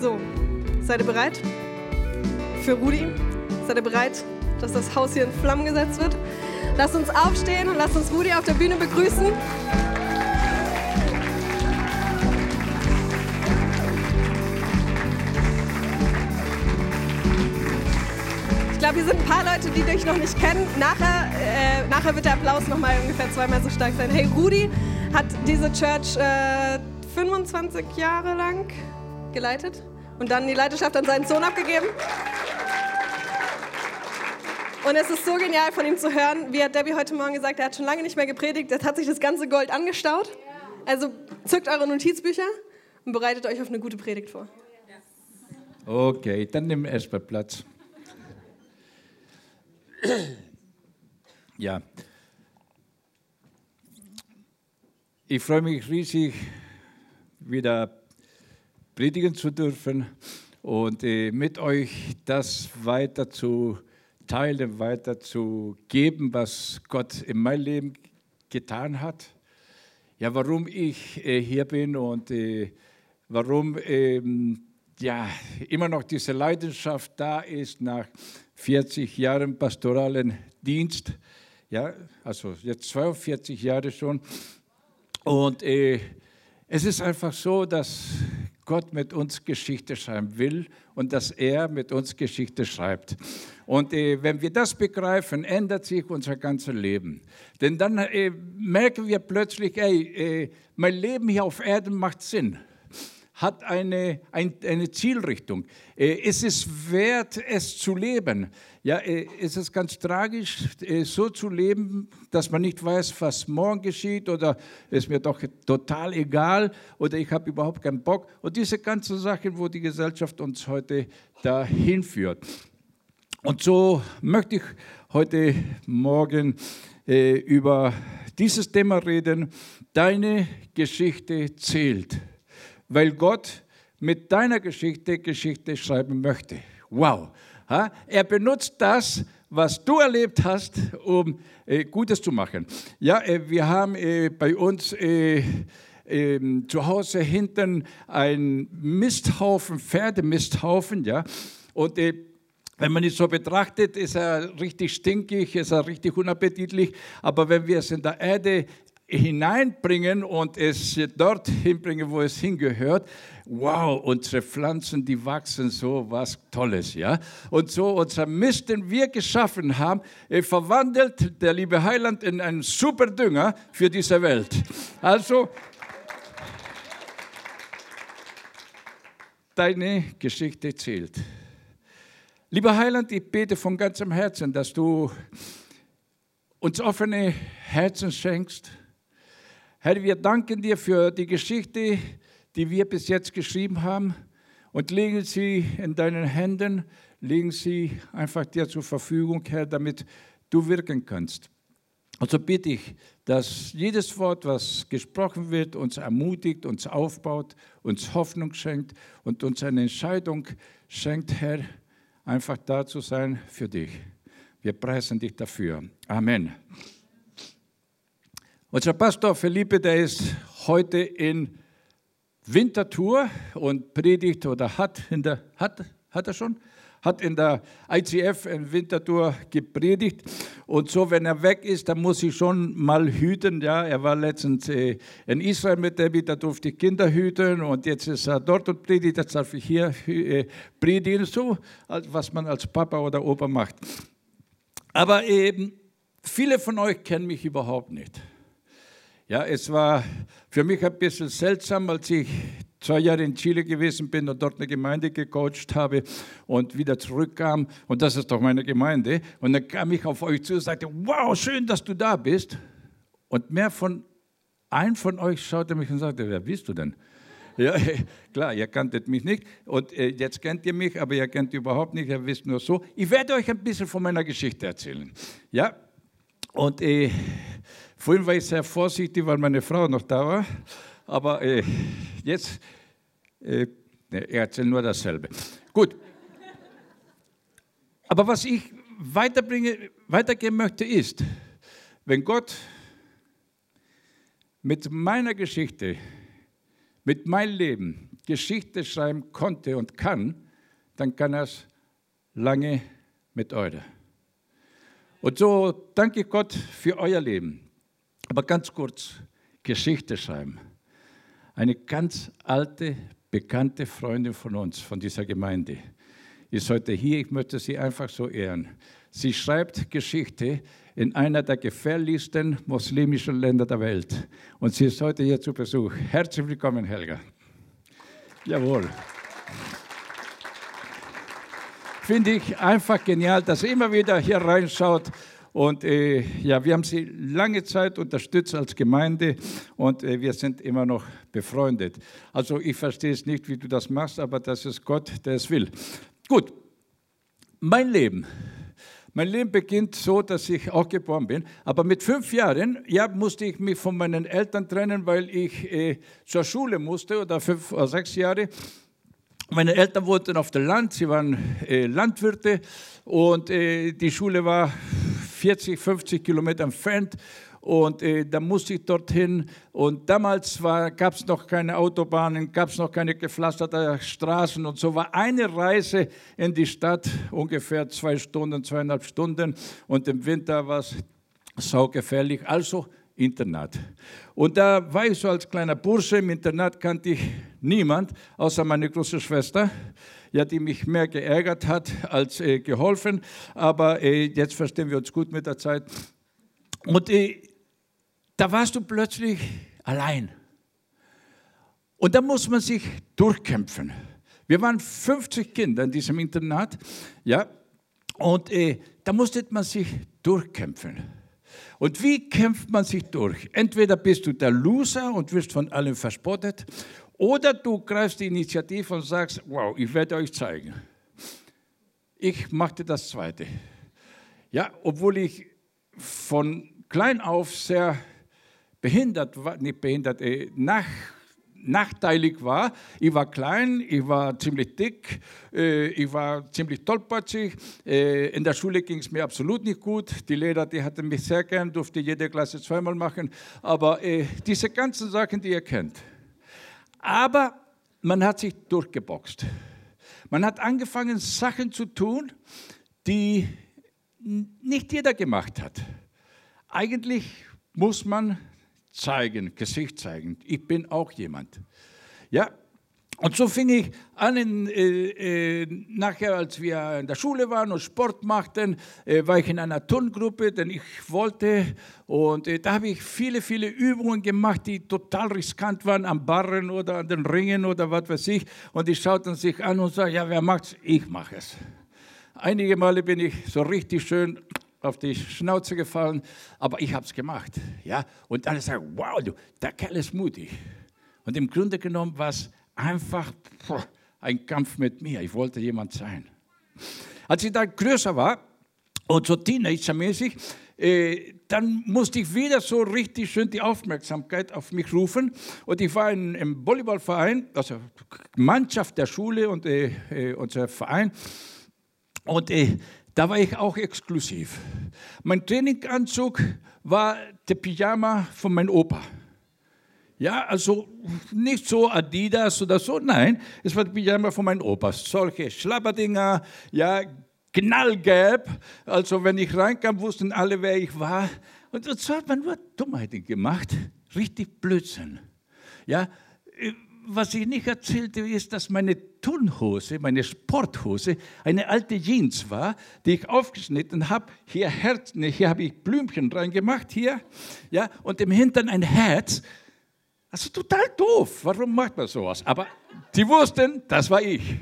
So, seid ihr bereit? Für Rudi? Seid ihr bereit, dass das Haus hier in Flammen gesetzt wird? Lasst uns aufstehen und lasst uns Rudi auf der Bühne begrüßen. Ich glaube, hier sind ein paar Leute, die dich noch nicht kennen. Nachher, äh, nachher wird der Applaus noch mal ungefähr zweimal so stark sein. Hey, Rudi hat diese Church äh, 25 Jahre lang geleitet und dann die Leiterschaft an seinen Sohn abgegeben. Und es ist so genial von ihm zu hören, wie hat Debbie heute Morgen gesagt, er hat schon lange nicht mehr gepredigt, er hat sich das ganze Gold angestaut. Also zückt eure Notizbücher und bereitet euch auf eine gute Predigt vor. Okay, dann nimm erstmal Platz. Ja. Ich freue mich riesig, wieder predigen zu dürfen und äh, mit euch das weiter zu teilen, weiter zu geben, was Gott in meinem Leben getan hat. Ja, warum ich äh, hier bin und äh, warum ähm, ja, immer noch diese Leidenschaft da ist nach 40 Jahren pastoralen Dienst. Ja, also jetzt 42 Jahre schon. Und äh, es ist einfach so, dass Gott mit uns Geschichte schreiben will und dass er mit uns Geschichte schreibt. Und äh, wenn wir das begreifen, ändert sich unser ganzes Leben. Denn dann äh, merken wir plötzlich, ey, äh, mein Leben hier auf Erden macht Sinn hat eine, ein, eine Zielrichtung. Äh, es ist wert, es zu leben. Ja, äh, es ist ganz tragisch, äh, so zu leben, dass man nicht weiß, was morgen geschieht oder es ist mir doch total egal oder ich habe überhaupt keinen Bock. Und diese ganzen Sachen, wo die Gesellschaft uns heute dahin führt. Und so möchte ich heute Morgen über dieses Thema reden. Deine Geschichte zählt weil Gott mit deiner Geschichte Geschichte schreiben möchte. Wow. Er benutzt das, was du erlebt hast, um äh, Gutes zu machen. Ja, äh, wir haben äh, bei uns ähm, zu Hause hinten einen Misthaufen, Pferdemisthaufen, ja, und wenn man ihn so betrachtet, ist er richtig stinkig, ist er richtig unappetitlich. Aber wenn wir es in der Erde hineinbringen und es dort hinbringen, wo es hingehört. Wow, unsere Pflanzen, die wachsen so was Tolles, ja. Und so unser Mist, den wir geschaffen haben, verwandelt der liebe Heiland in einen super Dünger für diese Welt. Also, deine Geschichte zählt. Lieber Heiland, ich bete von ganzem Herzen, dass du uns offene Herzen schenkst, Herr, wir danken dir für die Geschichte, die wir bis jetzt geschrieben haben und legen sie in deinen Händen, legen sie einfach dir zur Verfügung, Herr, damit du wirken kannst. Also bitte ich, dass jedes Wort, was gesprochen wird, uns ermutigt, uns aufbaut, uns Hoffnung schenkt und uns eine Entscheidung schenkt, Herr, einfach da zu sein für dich. Wir preisen dich dafür. Amen. Unser Pastor Felipe, der ist heute in Wintertour und predigt oder hat in der, hat, hat er schon? Hat in der ICF in Wintertour gepredigt. Und so, wenn er weg ist, dann muss ich schon mal hüten. Ja, er war letztens äh, in Israel mit Debbie, da durfte ich Kinder hüten. Und jetzt ist er dort und predigt. Jetzt darf ich hier äh, predigen. So, was man als Papa oder Opa macht. Aber eben, viele von euch kennen mich überhaupt nicht. Ja, es war für mich ein bisschen seltsam, als ich zwei Jahre in Chile gewesen bin und dort eine Gemeinde gecoacht habe und wieder zurückkam. Und das ist doch meine Gemeinde. Und dann kam ich auf euch zu und sagte, wow, schön, dass du da bist. Und mehr von, ein von euch schaute mich und sagte, wer bist du denn? Ja, klar, ihr kanntet mich nicht und äh, jetzt kennt ihr mich, aber ihr kennt überhaupt nicht, ihr wisst nur so. Ich werde euch ein bisschen von meiner Geschichte erzählen. Ja, und äh, Vorhin war ich sehr vorsichtig, weil meine Frau noch da war. Aber äh, jetzt, äh, ne, er erzählt nur dasselbe. Gut. Aber was ich weiterbringe, weitergeben möchte, ist, wenn Gott mit meiner Geschichte, mit meinem Leben Geschichte schreiben konnte und kann, dann kann er es lange mit eurer. Und so danke Gott für euer Leben. Aber ganz kurz, Geschichte schreiben. Eine ganz alte, bekannte Freundin von uns, von dieser Gemeinde, ist heute hier. Ich möchte sie einfach so ehren. Sie schreibt Geschichte in einer der gefährlichsten muslimischen Länder der Welt. Und sie ist heute hier zu Besuch. Herzlich willkommen, Helga. Jawohl. Finde ich einfach genial, dass sie immer wieder hier reinschaut. Und äh, ja, wir haben sie lange Zeit unterstützt als Gemeinde und äh, wir sind immer noch befreundet. Also ich verstehe es nicht, wie du das machst, aber das ist Gott, der es will. Gut, mein Leben. Mein Leben beginnt so, dass ich auch geboren bin. Aber mit fünf Jahren ja, musste ich mich von meinen Eltern trennen, weil ich äh, zur Schule musste, oder fünf oder sechs Jahre. Meine Eltern wohnten auf dem Land, sie waren äh, Landwirte und äh, die Schule war 40, 50 Kilometer entfernt und äh, da musste ich dorthin. Und damals gab es noch keine Autobahnen, gab es noch keine gepflasterten Straßen und so war eine Reise in die Stadt ungefähr zwei Stunden, zweieinhalb Stunden und im Winter war es saugefährlich. Also Internat. Und da war ich so als kleiner Bursche, im Internat kannte ich niemand, außer meine große Schwester, ja, die mich mehr geärgert hat als äh, geholfen. Aber äh, jetzt verstehen wir uns gut mit der Zeit. Und äh, da warst du plötzlich allein. Und da muss man sich durchkämpfen. Wir waren 50 Kinder in diesem Internat, ja, und äh, da musste man sich durchkämpfen. Und wie kämpft man sich durch? Entweder bist du der Loser und wirst von allen verspottet, oder du greifst die Initiative und sagst, wow, ich werde euch zeigen. Ich machte das Zweite. Ja, obwohl ich von klein auf sehr behindert war, nicht behindert, äh, nach, nachteilig war. Ich war klein, ich war ziemlich dick, äh, ich war ziemlich tollpatschig. Äh, in der Schule ging es mir absolut nicht gut. Die Lehrer, die hatten mich sehr gern, durfte jede Klasse zweimal machen. Aber diese ganzen Sachen, die ihr kennt. Aber man hat sich durchgeboxt. Man hat angefangen, Sachen zu tun, die nicht jeder gemacht hat. Eigentlich muss man zeigen, Gesicht zeigen. Ich bin auch jemand. Ja, und so fing ich an, äh, äh, nachher, als wir in der Schule waren und Sport machten, äh, war ich in einer Turngruppe, denn ich wollte. Und äh, da habe ich viele, viele Übungen gemacht, die total riskant waren, am Barren oder an den Ringen oder was weiß ich. Und die schauten sich an und sagten, ja, wer macht's? Ich mache es. Einige Male bin ich so richtig schön auf die Schnauze gefallen, aber ich habe es gemacht. Ja? Und alle sagen, wow, du, der Kerl ist mutig. Und im Grunde genommen war es einfach ein Kampf mit mir. Ich wollte jemand sein. Als ich dann größer war und so teenagermäßig, äh, dann musste ich wieder so richtig schön die Aufmerksamkeit auf mich rufen. Und ich war in, im Volleyballverein, also Mannschaft der Schule und äh, äh, unser Verein. Und äh, da war ich auch exklusiv. Mein Traininganzug war der Pyjama von meinem Opa. Ja, also nicht so Adidas oder so, nein, es war der Pyjama von meinem Opa. Solche Schlapperdinger, ja, knallgelb. Also wenn ich reinkam, wussten alle, wer ich war. Und so hat man nur Dummheiten gemacht, richtig Blödsinn. Ja, was ich nicht erzählte, ist, dass meine Turnhose, meine Sporthose, eine alte Jeans war, die ich aufgeschnitten habe. Hier, Herz, hier habe ich Blümchen reingemacht, hier, ja, und im Hintern ein Herz. Also total doof. Warum macht man sowas? Aber die wussten, das war ich.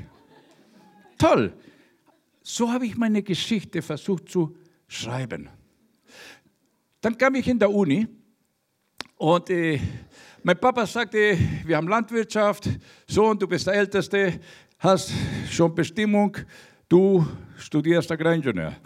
Toll. So habe ich meine Geschichte versucht zu schreiben. Dann kam ich in der Uni und äh, mein Papa sagte, wir haben Landwirtschaft, Sohn, du bist der Älteste, hast schon Bestimmung, du studierst Agraringenieur.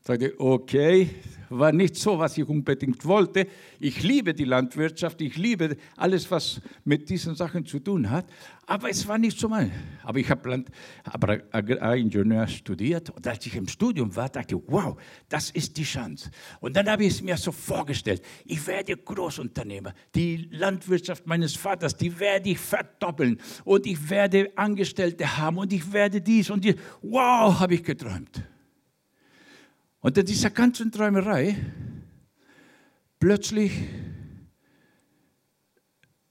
Sagte, okay, war nicht so, was ich unbedingt wollte. Ich liebe die Landwirtschaft, ich liebe alles, was mit diesen Sachen zu tun hat, aber es war nicht so mein. Aber ich habe Land, Agraringenieur studiert und als ich im Studium war, dachte ich, wow, das ist die Chance. Und dann habe ich es mir so vorgestellt, ich werde Großunternehmer, die Landwirtschaft meines Vaters, die werde ich verdoppeln und ich werde Angestellte haben und ich werde dies und dies. Wow, habe ich geträumt. Und in dieser ganzen Träumerei, plötzlich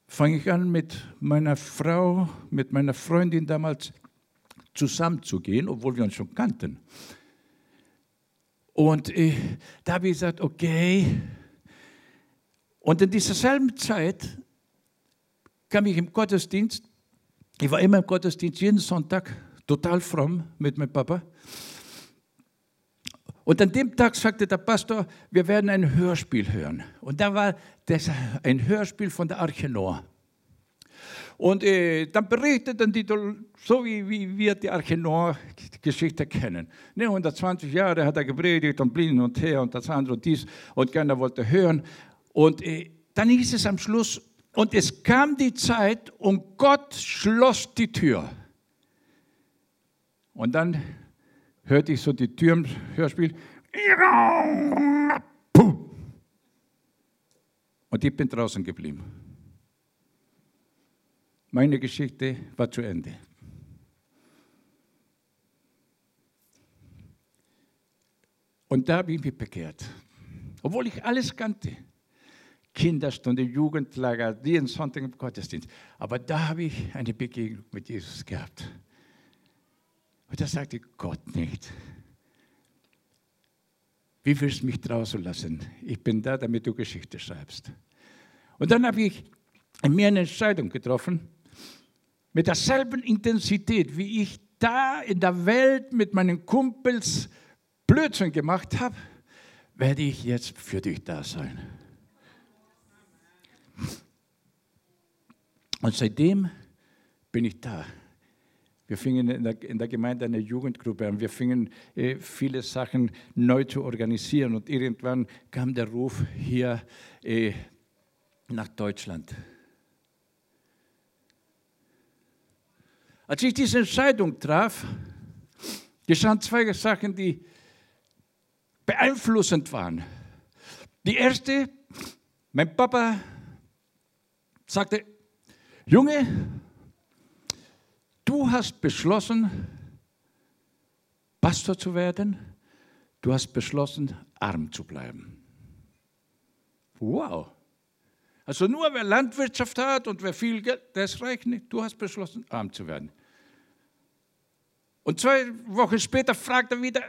fange ich an, mit meiner Frau, mit meiner Freundin damals zusammenzugehen, obwohl wir uns schon kannten. Und äh, da habe ich gesagt, okay. Und in dieser selben Zeit kam ich im Gottesdienst. Ich war immer im Gottesdienst, jeden Sonntag, total fromm mit meinem Papa. Und an dem Tag sagte der Pastor, wir werden ein Hörspiel hören. Und da war das ein Hörspiel von der Arche Noah. Und äh, dann berichtet dann die, so wie, wie wir die Arche Noah-Geschichte kennen. Ne, 120 Jahre hat er gepredigt und blind und her und das andere und dies und keiner wollte hören. Und äh, dann hieß es am Schluss, und es kam die Zeit und Gott schloss die Tür. Und dann hörte ich so die Tür im Hörspiel. Und ich bin draußen geblieben. Meine Geschichte war zu Ende. Und da habe ich mich bekehrt. Obwohl ich alles kannte. Kinderstunde, Jugendlager, jeden Sonntag im Gottesdienst. Aber da habe ich eine Begegnung mit Jesus gehabt. Und da sagte Gott nicht. Wie willst du mich draußen lassen? Ich bin da, damit du Geschichte schreibst. Und dann habe ich in mir eine Entscheidung getroffen, mit derselben Intensität, wie ich da in der Welt mit meinen Kumpels Blödsinn gemacht habe, werde ich jetzt für dich da sein. Und seitdem bin ich da. Wir fingen in der, in der, Gemeinde eine Jugendgruppe an. Wir fingen äh, viele Sachen neu zu organisieren. Und irgendwann kam der Ruf hier äh, nach Deutschland. Als ich diese Entscheidung traf, geschahen zwei Sachen, die beeinflussend waren. Die erste, mein Papa sagte, Junge, Du hast beschlossen, Pastor zu werden. Du hast beschlossen, arm zu bleiben. Wow. Also nur wer Landwirtschaft hat und wer viel Geld, das reicht nicht. Du hast beschlossen, arm zu werden. Und zwei Wochen später fragt er wieder,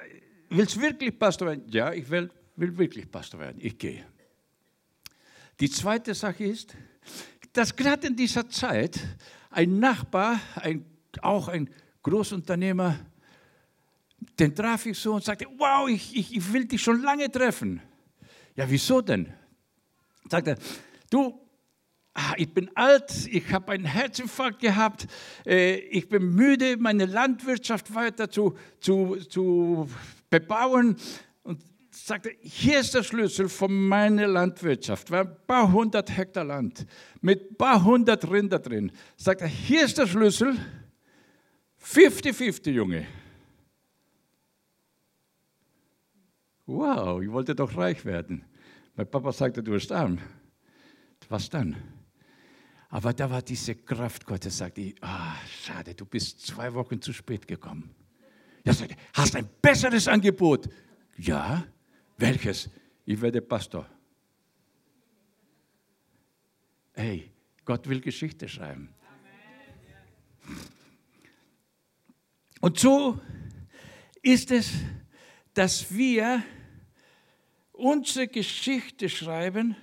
willst du wirklich Pastor werden? Ja, ich will, will wirklich Pastor werden. Ich gehe. Die zweite Sache ist, dass gerade in dieser Zeit ein Nachbar, ein auch ein Großunternehmer, den traf ich so und sagte, wow, ich, ich, ich will dich schon lange treffen. Ja, wieso denn? Sagt er, du, ah, ich bin alt, ich habe einen Herzinfarkt gehabt, äh, ich bin müde, meine Landwirtschaft weiter zu, zu, zu bebauen. Und sagte, hier ist der Schlüssel von meiner Landwirtschaft. Wir haben ein paar hundert Hektar Land mit ein paar hundert Rinder drin. Sagt er, hier ist der Schlüssel 50-50, Junge. Wow, ich wollte doch reich werden. Mein Papa sagte, du bist arm. Was dann? Aber da war diese Kraft Gottes, sagte ich, ah, schade, du bist zwei Wochen zu spät gekommen. Ja, sagte, hast ein besseres Angebot? Ja, welches? Ich werde Pastor. Hey, Gott will Geschichte schreiben. Und so ist es, dass wir unsere Geschichte schreiben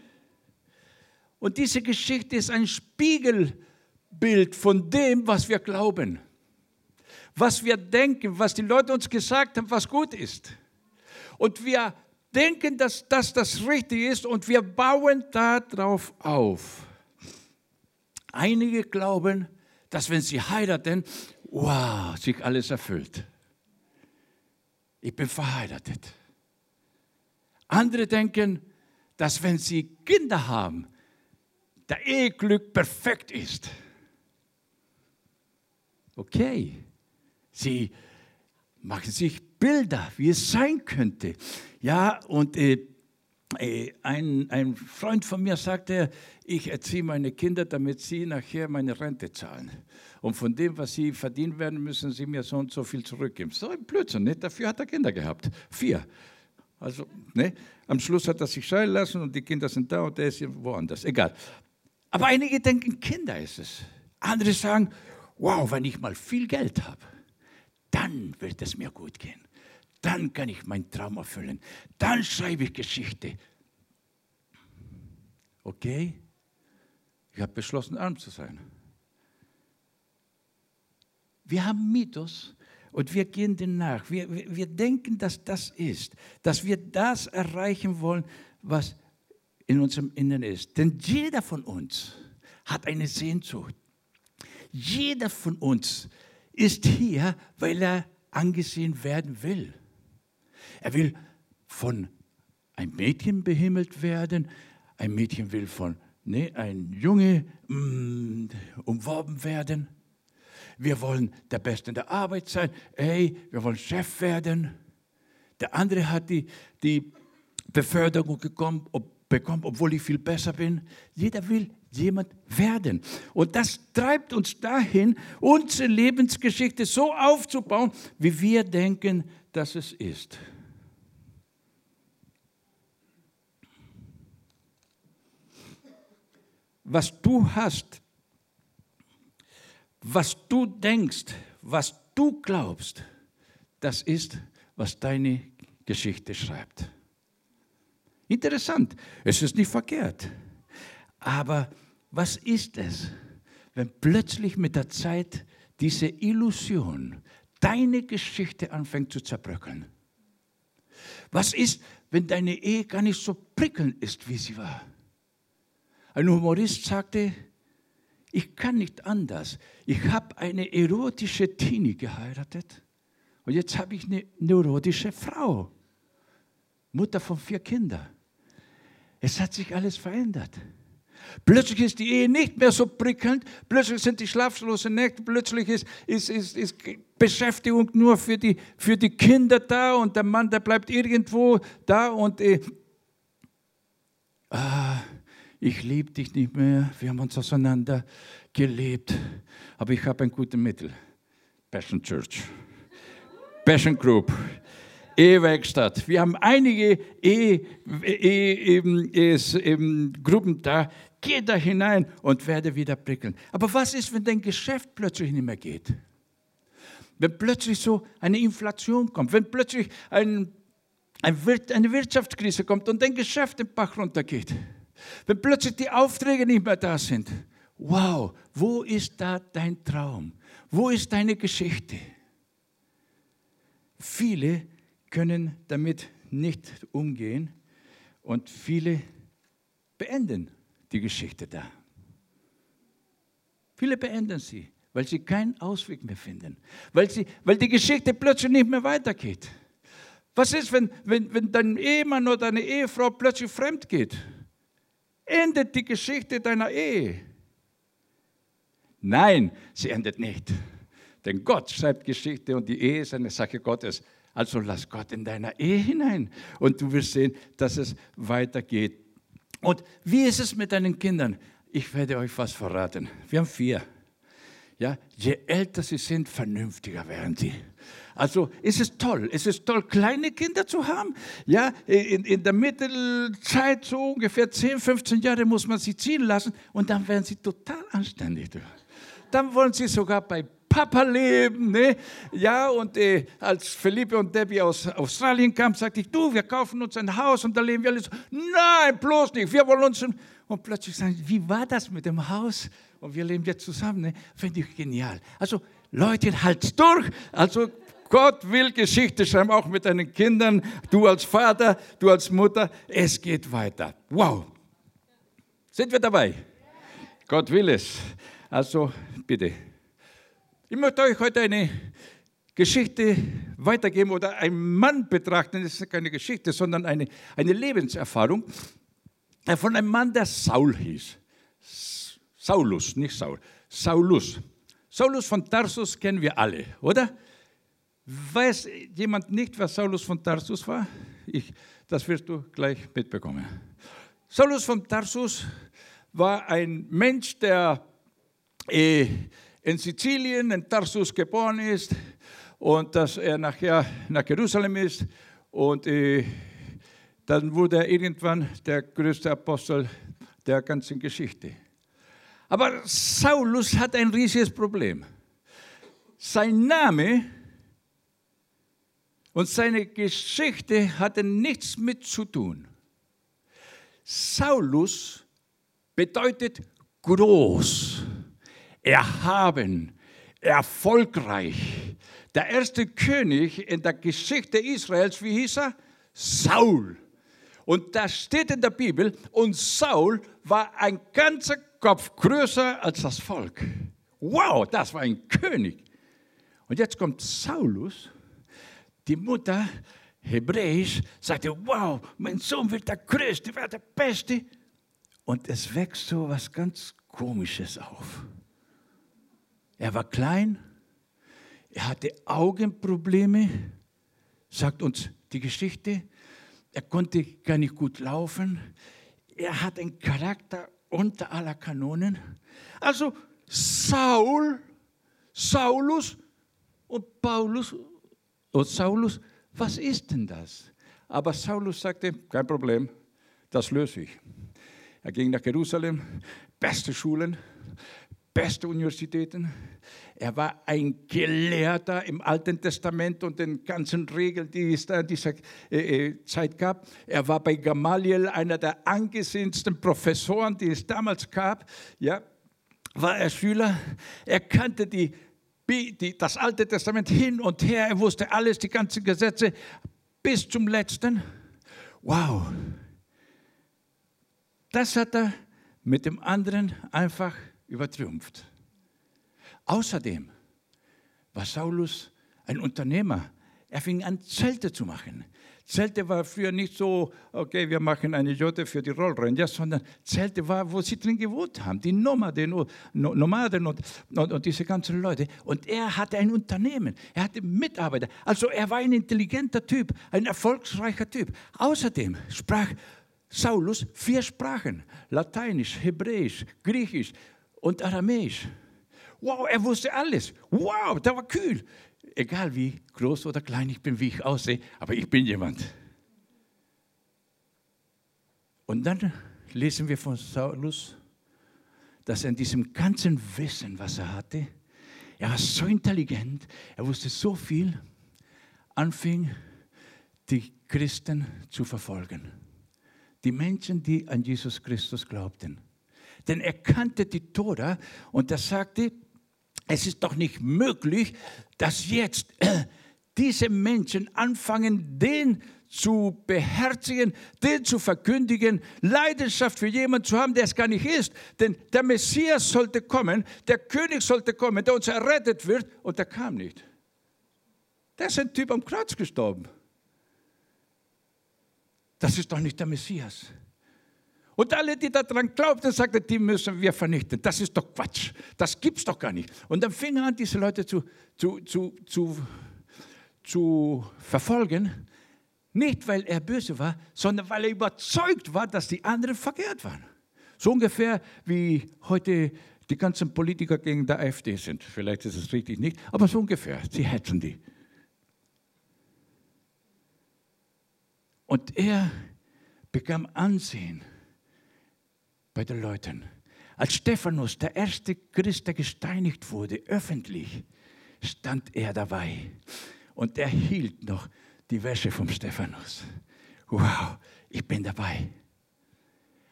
und diese Geschichte ist ein Spiegelbild von dem, was wir glauben, was wir denken, was die Leute uns gesagt haben, was gut ist. Und wir denken, dass das das Richtige ist und wir bauen darauf auf. Einige glauben, dass wenn sie heiraten, wow, sich alles erfüllt. Ich bin verheiratet. Andere denken, dass wenn sie Kinder haben, der Eheglück perfekt ist. Okay, sie machen sich Bilder, wie es sein könnte. Ja, und äh, ein, ein Freund von mir sagte, ich erziehe meine Kinder, damit sie nachher meine Rente zahlen. Und von dem, was sie verdienen werden, müssen sie mir so und so viel zurückgeben. So ein Blödsinn, nicht? dafür hat er Kinder gehabt. Vier. Also, ne? Am Schluss hat er sich scheiden lassen und die Kinder sind da und der ist woanders. Egal. Aber einige denken, Kinder ist es. Andere sagen, wow, wenn ich mal viel Geld habe, dann wird es mir gut gehen. Dann kann ich meinen Traum erfüllen. Dann schreibe ich Geschichte. Okay? Ich habe beschlossen, arm zu sein. Wir haben Mythos und wir gehen den nach. Wir, wir, wir denken, dass das ist, dass wir das erreichen wollen, was in unserem Inneren ist. Denn jeder von uns hat eine Sehnsucht. Jeder von uns ist hier, weil er angesehen werden will. Er will von einem Mädchen behimmelt werden, ein Mädchen will von ne, ein Junge mm, umworben werden. Wir wollen der Beste in der Arbeit sein. Hey, wir wollen Chef werden. Der andere hat die, die Beförderung gekommen, ob, bekommen, obwohl ich viel besser bin. Jeder will jemand werden. Und das treibt uns dahin, unsere Lebensgeschichte so aufzubauen, wie wir denken, dass es ist. Was du hast, was du denkst, was du glaubst, das ist, was deine Geschichte schreibt. Interessant, es ist nicht verkehrt. Aber was ist es, wenn plötzlich mit der Zeit diese Illusion, deine Geschichte anfängt zu zerbröckeln? Was ist, wenn deine Ehe gar nicht so prickelnd ist, wie sie war? Ein Humorist sagte, ich kann nicht anders. Ich habe eine erotische Teenie geheiratet und jetzt habe ich eine neurotische Frau, Mutter von vier Kindern. Es hat sich alles verändert. Plötzlich ist die Ehe nicht mehr so prickelnd, plötzlich sind die schlaflosen Nächte, plötzlich ist, ist, ist, ist Beschäftigung nur für die, für die Kinder da und der Mann, der bleibt irgendwo da und äh, ah, ich liebe dich nicht mehr, wir haben uns auseinander gelebt, aber ich habe ein gutes Mittel. Passion Church, Passion Group. Ehewerkstatt. Wir haben einige Ehe, Ehe, eben, eben, Gruppen da. Geh da hinein und werde wieder prickeln. Aber was ist, wenn dein Geschäft plötzlich nicht mehr geht? Wenn plötzlich so eine Inflation kommt, wenn plötzlich ein, eine Wirtschaftskrise kommt und dein Geschäft den Bach runtergeht? Wenn plötzlich die Aufträge nicht mehr da sind. Wow, wo ist da dein Traum? Wo ist deine Geschichte? Viele können damit nicht umgehen und viele beenden die Geschichte da. Viele beenden sie, weil sie keinen Ausweg mehr finden, weil, sie, weil die Geschichte plötzlich nicht mehr weitergeht. Was ist, wenn, wenn, wenn dein Ehemann oder deine Ehefrau plötzlich fremd geht? endet die Geschichte deiner Ehe. Nein, sie endet nicht. Denn Gott schreibt Geschichte und die Ehe ist eine Sache Gottes. Also lass Gott in deiner Ehe hinein und du wirst sehen, dass es weitergeht. Und wie ist es mit deinen Kindern? Ich werde euch was verraten. Wir haben vier. Ja, je älter sie sind, vernünftiger werden sie. Also ist es toll, ist es toll, kleine Kinder zu haben. Ja, in, in der Mittelzeit, so ungefähr 10, 15 Jahre, muss man sie ziehen lassen und dann werden sie total anständig. Dann wollen sie sogar bei Papa leben. Ne? Ja, und äh, als Felipe und Debbie aus Australien kamen, sagte ich, du, wir kaufen uns ein Haus und da leben wir alle so. Nein, bloß nicht, wir wollen uns... Und plötzlich sagen wie war das mit dem Haus? Und wir leben jetzt zusammen. Ne? Finde ich genial. Also Leute, halt durch. Also Gott will Geschichte schreiben, auch mit deinen Kindern. Du als Vater, du als Mutter. Es geht weiter. Wow. Sind wir dabei? Gott will es. Also bitte. Ich möchte euch heute eine Geschichte weitergeben oder einen Mann betrachten. Das ist keine Geschichte, sondern eine, eine Lebenserfahrung von einem Mann, der Saul hieß. Saulus, nicht Saul. Saulus. Saulus von Tarsus kennen wir alle, oder? Weiß jemand nicht, was Saulus von Tarsus war? Ich, das wirst du gleich mitbekommen. Saulus von Tarsus war ein Mensch, der äh, in Sizilien, in Tarsus geboren ist und dass er nachher nach Jerusalem ist und äh, dann wurde er irgendwann der größte Apostel der ganzen Geschichte. Aber Saulus hat ein riesiges Problem. Sein Name und seine Geschichte hatten nichts mit zu tun. Saulus bedeutet groß, erhaben, erfolgreich. Der erste König in der Geschichte Israels, wie hieß er? Saul. Und da steht in der Bibel, und Saul war ein ganzer Kopf größer als das Volk. Wow, das war ein König. Und jetzt kommt Saulus, die Mutter, hebräisch, sagte, wow, mein Sohn wird der Größte, wird der Beste. Und es wächst so was ganz Komisches auf. Er war klein, er hatte Augenprobleme, sagt uns die Geschichte. Er konnte gar nicht gut laufen. Er hat einen Charakter unter aller Kanonen. Also Saul, Saulus und Paulus und Saulus, was ist denn das? Aber Saulus sagte, kein Problem, das löse ich. Er ging nach Jerusalem, beste Schulen, beste Universitäten. Er war ein Gelehrter im Alten Testament und den ganzen Regeln, die es da in dieser äh, äh, Zeit gab. Er war bei Gamaliel einer der angesehensten Professoren, die es damals gab. Ja, war er Schüler. Er kannte die, die, das Alte Testament hin und her. Er wusste alles, die ganzen Gesetze bis zum letzten. Wow. Das hat er mit dem anderen einfach übertriumpft. Außerdem war Saulus ein Unternehmer. Er fing an, Zelte zu machen. Zelte war früher nicht so, okay, wir machen eine Jote für die Rollranger, sondern Zelte war, wo sie drin gewohnt haben, die Nomaden, Nomaden und, und, und, diese ganzen Leute. Und er hatte ein Unternehmen, er hatte Mitarbeiter. Also er war ein intelligenter Typ, ein erfolgsreicher Typ. Außerdem sprach Saulus vier Sprachen, Lateinisch, Hebräisch, Griechisch und Aramäisch. Wow, er wusste alles. Wow, der war kühl. Egal wie groß oder klein ich bin, wie ich aussehe, aber ich bin jemand. Und dann lesen wir von Saulus, dass er in diesem ganzen Wissen, was er hatte, er war so intelligent, er wusste so viel, anfing, die Christen zu verfolgen. Die Menschen, die an Jesus Christus glaubten. Denn er kannte die Tora und er sagte, es ist doch nicht möglich, dass jetzt äh, diese Menschen anfangen, den zu beherzigen, den zu verkündigen, Leidenschaft für jemanden zu haben, der es gar nicht ist. Denn der Messias sollte kommen, der König sollte kommen, der uns errettet wird, und der kam nicht. Der ist ein Typ am Kreuz gestorben. Das ist doch nicht der Messias. Und alle, die daran glaubten, sagten, die müssen wir vernichten. Das ist doch Quatsch. Das gibt es doch gar nicht. Und dann fingen an, diese Leute zu, zu, zu, zu, zu verfolgen. Nicht, weil er böse war, sondern weil er überzeugt war, dass die anderen verkehrt waren. So ungefähr wie heute die ganzen Politiker gegen die AfD sind. Vielleicht ist es richtig nicht, aber so ungefähr. Sie hetzen die. Und er bekam Ansehen bei den Leuten. Als Stephanus, der erste Christ, der gesteinigt wurde, öffentlich, stand er dabei. Und er hielt noch die Wäsche vom Stephanus. Wow, ich bin dabei.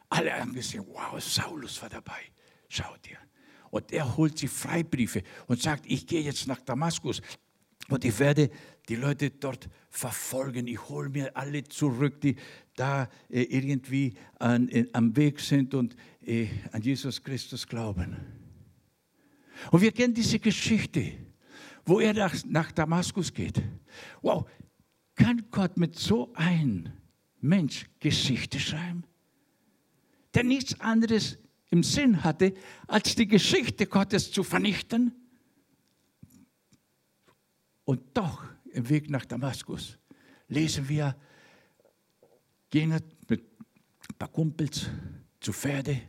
Alle haben gesehen, wow, Saulus war dabei. Schau dir. Und er holt sich Freibriefe und sagt, ich gehe jetzt nach Damaskus. Und ich werde die Leute dort verfolgen. Ich hole mir alle zurück, die da äh, irgendwie an, äh, am Weg sind und äh, an Jesus Christus glauben. Und wir kennen diese Geschichte. wo er nach Damaskus geht. Wow, kann Gott mit so einem Mensch Geschichte schreiben? Der nichts anderes im Sinn hatte, als die Geschichte Gottes zu vernichten? Und doch im Weg nach Damaskus lesen wir, gehen mit ein paar Kumpels zu Pferde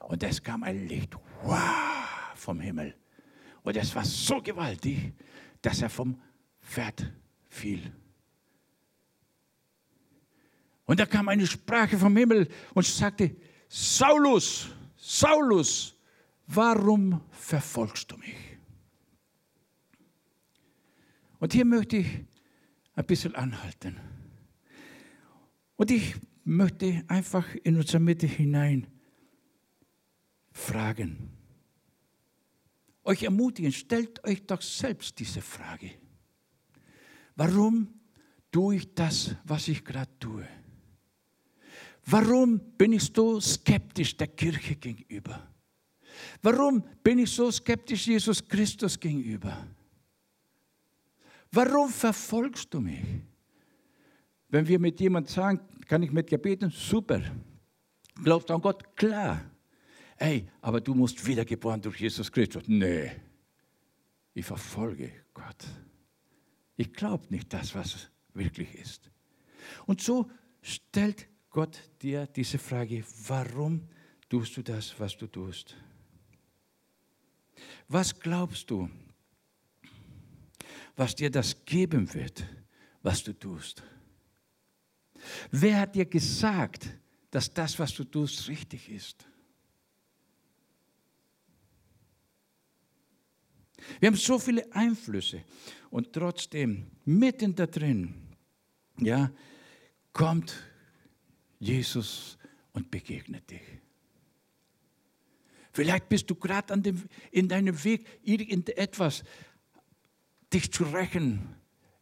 und es kam ein Licht vom Himmel. Und es war so gewaltig, dass er vom Pferd fiel. Und da kam eine Sprache vom Himmel und sagte, Saulus, Saulus, warum verfolgst du mich? Und hier möchte ich ein bisschen anhalten. Und ich möchte einfach in unsere Mitte hinein fragen. Euch ermutigen, stellt euch doch selbst diese Frage. Warum tue ich das, was ich gerade tue? Warum bin ich so skeptisch der Kirche gegenüber? Warum bin ich so skeptisch Jesus Christus gegenüber? Warum verfolgst du mich? Wenn wir mit jemandem sagen, kann ich mit dir beten? Super. Glaubst du an Gott? Klar. Ey, aber du musst wiedergeboren durch Jesus Christus. Nee, ich verfolge Gott. Ich glaube nicht das, was wirklich ist. Und so stellt Gott dir diese Frage, warum tust du das, was du tust? Was glaubst du, was dir das geben wird, was du tust? Wer hat dir gesagt, dass das, was du tust, richtig ist? Wir haben so viele Einflüsse und trotzdem mitten da drin, ja, kommt Jesus und begegnet dich. Vielleicht bist du gerade in deinem Weg, irgendetwas dich zu rächen,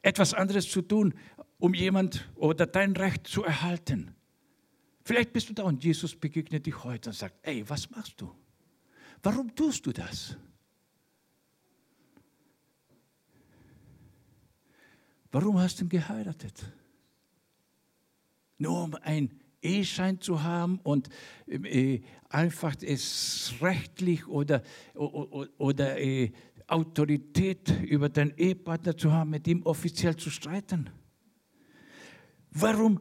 etwas anderes zu tun, um jemand oder dein Recht zu erhalten. Vielleicht bist du da und Jesus begegnet dich heute und sagt, ey, was machst du? Warum tust du das? Warum hast du ihn geheiratet? Nur um ein Eheschein zu haben und äh, einfach es rechtlich oder, oder, oder äh, Autorität über deinen Ehepartner zu haben, mit ihm offiziell zu streiten. Warum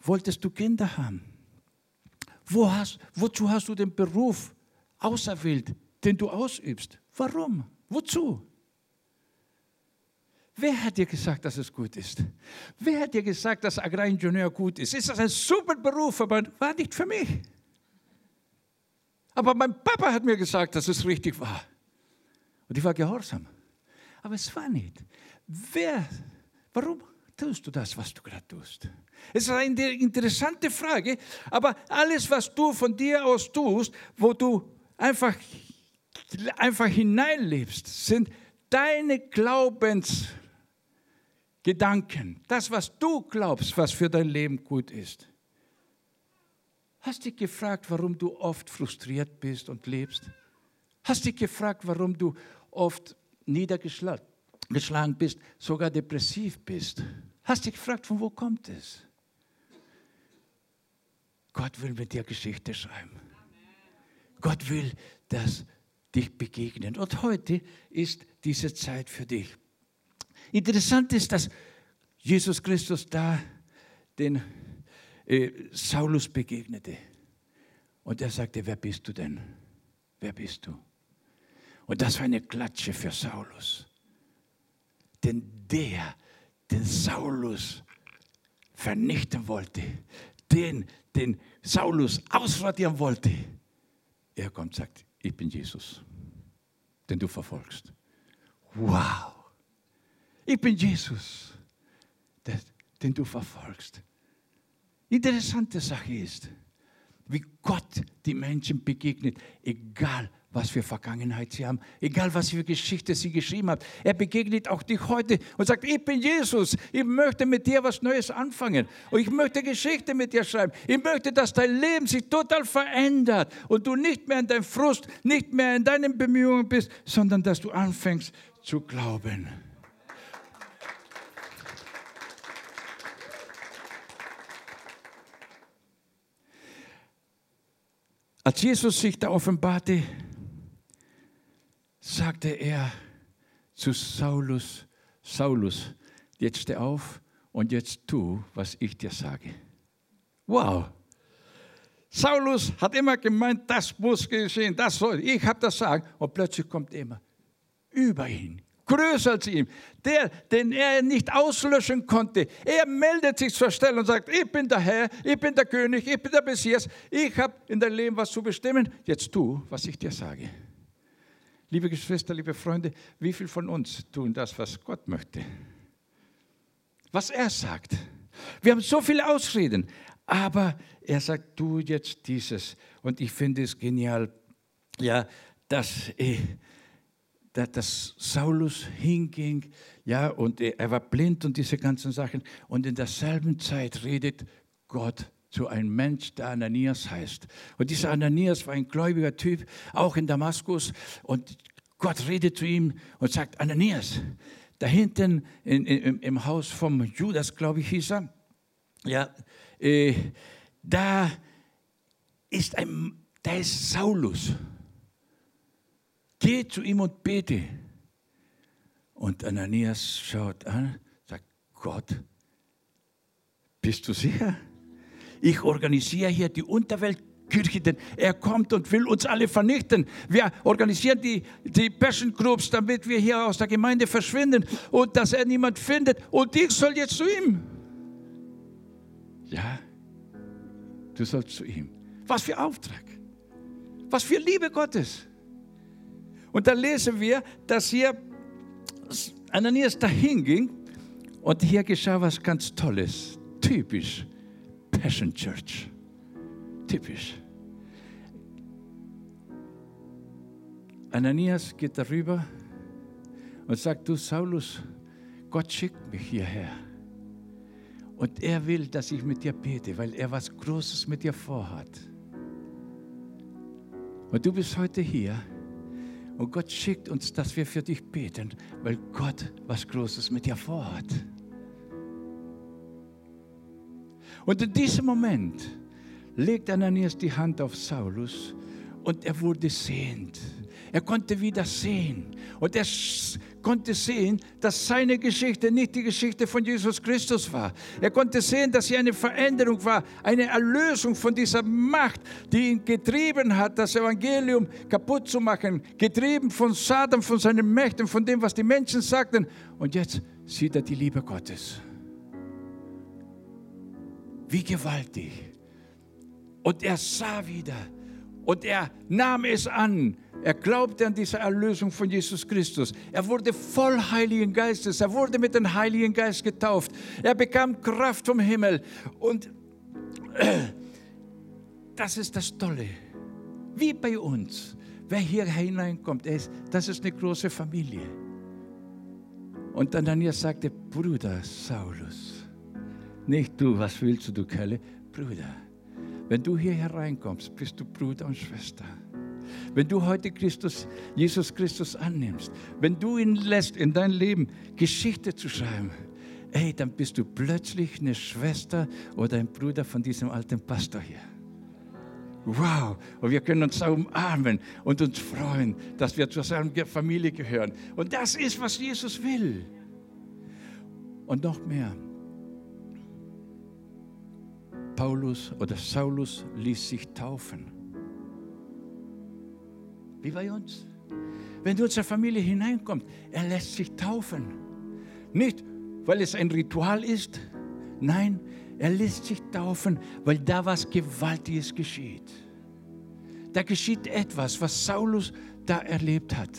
wolltest du Kinder haben? Wo hast, wozu hast du den Beruf auserwählt, den du ausübst? Warum? Wozu? Wer hat dir gesagt, dass es gut ist? Wer hat dir gesagt, dass Agraringenieur gut ist? Ist das ein super Beruf, aber war nicht für mich. Aber mein Papa hat mir gesagt, dass es richtig war. Und ich war gehorsam. Aber es war nicht. Wer, warum tust du das, was du gerade tust? Es ist eine interessante Frage, aber alles, was du von dir aus tust, wo du einfach, einfach hineinlebst, sind deine Glaubens- Gedanken, das, was du glaubst, was für dein Leben gut ist. Hast dich gefragt, warum du oft frustriert bist und lebst? Hast dich gefragt, warum du oft niedergeschlagen bist, sogar depressiv bist? Hast dich gefragt, von wo kommt es? Gott will mit dir Geschichte schreiben. Gott will, dass dich begegnen. Und heute ist diese Zeit für dich. Interessant ist, dass Jesus Christus da den äh, Saulus begegnete. Und er sagte, wer bist du denn? Wer bist du? Und das war eine Klatsche für Saulus. Denn der, den Saulus vernichten wollte, den, den Saulus ausradieren wollte, er kommt und sagt, ich bin Jesus, den du verfolgst. Wow! Ich bin Jesus, den du verfolgst. Interessante Sache ist, wie Gott die Menschen begegnet, egal was für Vergangenheit sie haben, egal was für Geschichte sie geschrieben haben. Er begegnet auch dich heute und sagt, ich bin Jesus, ich möchte mit dir was Neues anfangen und ich möchte Geschichte mit dir schreiben. Ich möchte, dass dein Leben sich total verändert und du nicht mehr in deinem Frust, nicht mehr in deinen Bemühungen bist, sondern dass du anfängst zu glauben. Als Jesus sich da offenbarte, sagte er zu Saulus, Saulus, jetzt steh auf und jetzt tu, was ich dir sage. Wow. Saulus hat immer gemeint, das muss geschehen, das soll, ich habe das sagen. Und plötzlich kommt immer über ihn, größer als ihm, der, den er nicht auslöschen konnte. Er meldet sich zur Stelle und sagt, ich bin der Herr, ich bin der König, ich bin der Messias, ich habe in dein Leben was zu bestimmen, jetzt tu, was ich dir sage. Liebe Geschwister, liebe Freunde, wie viele von uns tun das, was Gott möchte? Was er sagt. Wir haben so viele Ausreden, aber er sagt, tu jetzt dieses. Und ich finde es genial, ja, dass, äh, dass Saulus hinging, ja, und er war blind und diese ganzen Sachen. Und in derselben Zeit redet Gott zu einem Mensch, der Ananias heißt. Und dieser Ananias war ein gläubiger Typ, auch in Damaskus. Und Gott redet zu ihm und sagt, Ananias, da hinten in, in, im Haus vom Judas, glaube ich, hieß er, ja, äh, da ist ein, da ist Saulus. Geh zu ihm und bete. Und Ananias schaut an, sagt, Gott, bist du sicher? Ich organisiere hier die Unterweltkirche, denn er kommt und will uns alle vernichten. Wir organisieren die, die Passion Groups, damit wir hier aus der Gemeinde verschwinden und dass er niemand findet. Und ich soll jetzt zu ihm. Ja, du sollst zu ihm. Was für Auftrag. Was für Liebe Gottes. Und dann lesen wir, dass hier Ananias dahin ging und hier geschah was ganz Tolles. Typisch Passion Church. Typisch. Ananias geht darüber und sagt, du Saulus, Gott schickt mich hierher. Und er will, dass ich mit dir bete, weil er was Großes mit dir vorhat. Und du bist heute hier und Gott schickt uns, dass wir für dich beten, weil Gott was Großes mit dir vorhat. Und in diesem Moment legt Ananias die Hand auf Saulus und er wurde sehend. Er konnte wieder sehen. Und er konnte sehen, dass seine Geschichte nicht die Geschichte von Jesus Christus war. Er konnte sehen, dass sie eine Veränderung war, eine Erlösung von dieser Macht, die ihn getrieben hat, das Evangelium kaputt zu machen, getrieben von Satan, von seinen Mächten, von dem, was die Menschen sagten. Und jetzt sieht er die Liebe Gottes. Wie gewaltig. Und er sah wieder und er nahm es an. Er glaubte an diese Erlösung von Jesus Christus. Er wurde voll Heiligen Geistes. Er wurde mit dem Heiligen Geist getauft. Er bekam Kraft vom Himmel. Und das ist das Tolle. Wie bei uns. Wer hier hineinkommt, das ist eine große Familie. Und dann Ananias sagte, Bruder Saulus, nicht du, was willst du, du Kerle, Bruder wenn du hier hereinkommst, bist du Bruder und Schwester. Wenn du heute Christus, Jesus Christus annimmst, wenn du ihn lässt, in dein Leben Geschichte zu schreiben, ey, dann bist du plötzlich eine Schwester oder ein Bruder von diesem alten Pastor hier. Wow, und wir können uns umarmen und uns freuen, dass wir zu seiner Familie gehören. Und das ist, was Jesus will. Und noch mehr. Paulus oder Saulus ließ sich taufen. Wie bei uns. Wenn du in unsere Familie hineinkommst, er lässt sich taufen. Nicht, weil es ein Ritual ist. Nein, er lässt sich taufen, weil da was Gewaltiges geschieht. Da geschieht etwas, was Saulus da erlebt hat.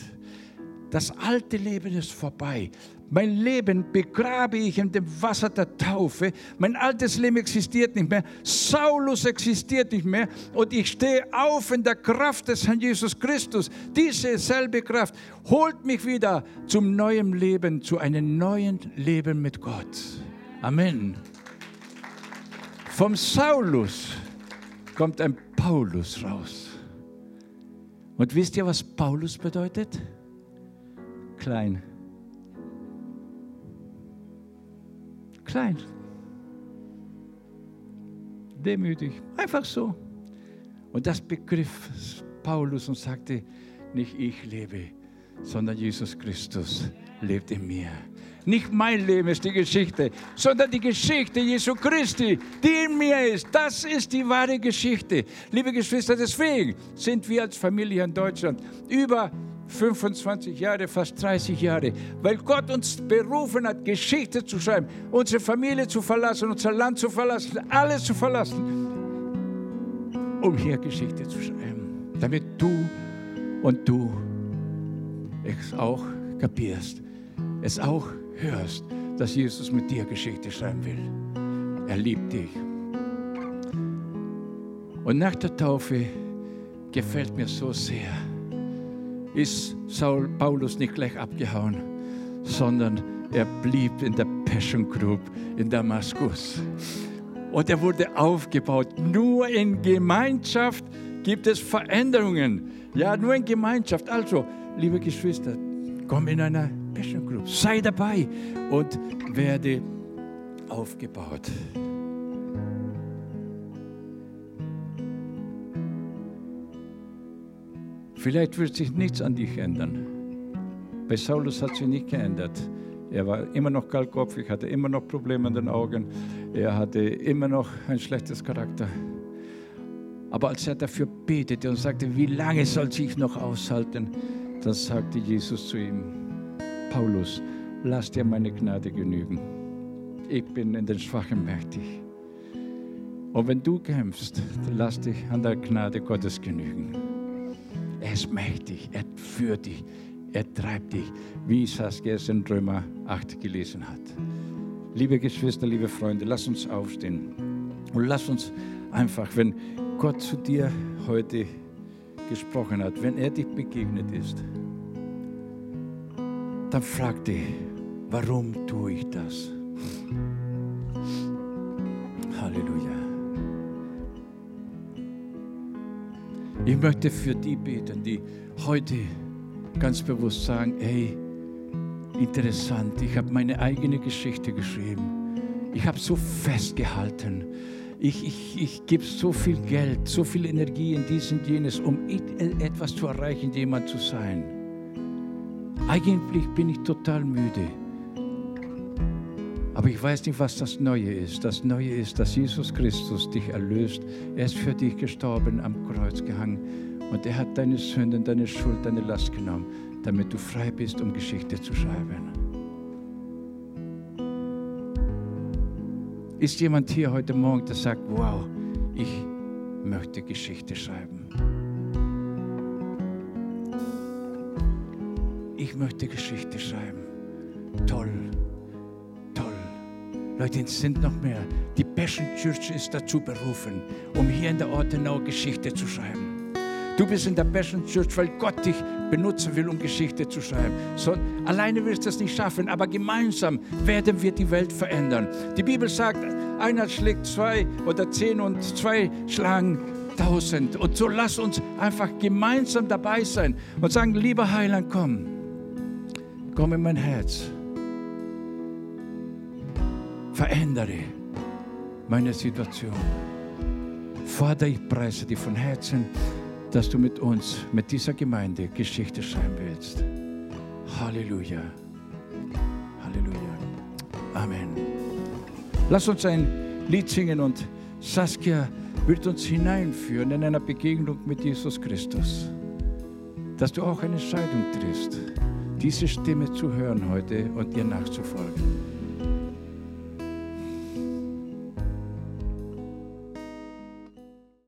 Das alte Leben ist vorbei. Mein Leben begrabe ich in dem Wasser der Taufe. Mein altes Leben existiert nicht mehr. Saulus existiert nicht mehr. Und ich stehe auf in der Kraft des Herrn Jesus Christus. Diese selbe Kraft holt mich wieder zum neuen Leben, zu einem neuen Leben mit Gott. Amen. Vom Saulus kommt ein Paulus raus. Und wisst ihr, was Paulus bedeutet? Klein Klein. Demütig. Einfach so. Und das begriff Paulus und sagte, nicht ich lebe, sondern Jesus Christus lebt in mir. Nicht mein Leben ist die Geschichte, sondern die Geschichte Jesu Christi, die in mir ist. Das ist die wahre Geschichte. Liebe Geschwister, deswegen sind wir als Familie in Deutschland über 25 Jahre, fast 30 Jahre, weil Gott uns berufen hat, Geschichte zu schreiben, unsere Familie zu verlassen, unser Land zu verlassen, alles zu verlassen, um hier Geschichte zu schreiben, damit du und du es auch kapierst, es auch hörst, dass Jesus mit dir Geschichte schreiben will. Er liebt dich. Und nach der Taufe gefällt mir so sehr, ist Saul Paulus nicht gleich abgehauen, sondern er blieb in der Passion Group in Damaskus. Und er wurde aufgebaut. Nur in Gemeinschaft gibt es Veränderungen. Ja, nur in Gemeinschaft. Also, liebe Geschwister, komm in einer Passion Group, sei dabei und werde aufgebaut. Vielleicht wird sich nichts an dich ändern. Bei Saulus hat sich nicht geändert. Er war immer noch kaltkopfig, hatte immer noch Probleme an den Augen. Er hatte immer noch ein schlechtes Charakter. Aber als er dafür betete und sagte, wie lange soll ich noch aushalten, dann sagte Jesus zu ihm, Paulus, lass dir meine Gnade genügen. Ich bin in den Schwachen mächtig. Und wenn du kämpfst, dann lass dich an der Gnade Gottes genügen. Er ist mächtig, er führt dich, er treibt dich, wie Saskia es in Römer 8 gelesen hat. Liebe Geschwister, liebe Freunde, lass uns aufstehen und lass uns einfach, wenn Gott zu dir heute gesprochen hat, wenn er dich begegnet ist, dann frag dich, warum tue ich das? Halleluja. Ich möchte für die beten, die heute ganz bewusst sagen, hey, interessant, ich habe meine eigene Geschichte geschrieben. Ich habe so festgehalten. Ich, ich, ich gebe so viel Geld, so viel Energie in dies und jenes, um etwas zu erreichen, jemand zu sein. Eigentlich bin ich total müde. Aber ich weiß nicht, was das Neue ist. Das Neue ist, dass Jesus Christus dich erlöst. Er ist für dich gestorben, am Kreuz gehangen. Und er hat deine Sünden, deine Schuld, deine Last genommen, damit du frei bist, um Geschichte zu schreiben. Ist jemand hier heute Morgen, der sagt, wow, ich möchte Geschichte schreiben? Ich möchte Geschichte schreiben. Toll. Leute, es sind noch mehr. Die Passion Church ist dazu berufen, um hier in der Ortenau Geschichte zu schreiben. Du bist in der Passion Church, weil Gott dich benutzen will, um Geschichte zu schreiben. So, alleine wirst du es nicht schaffen, aber gemeinsam werden wir die Welt verändern. Die Bibel sagt, einer schlägt zwei oder zehn und zwei schlagen tausend. Und so lass uns einfach gemeinsam dabei sein und sagen, lieber Heiland, komm, komm in mein Herz verändere meine Situation. Vater, ich preise dich von Herzen, dass du mit uns, mit dieser Gemeinde Geschichte schreiben willst. Halleluja. Halleluja. Amen. Lass uns ein Lied singen und Saskia wird uns hineinführen in einer Begegnung mit Jesus Christus. Dass du auch eine Entscheidung triffst, diese Stimme zu hören heute und ihr nachzufolgen.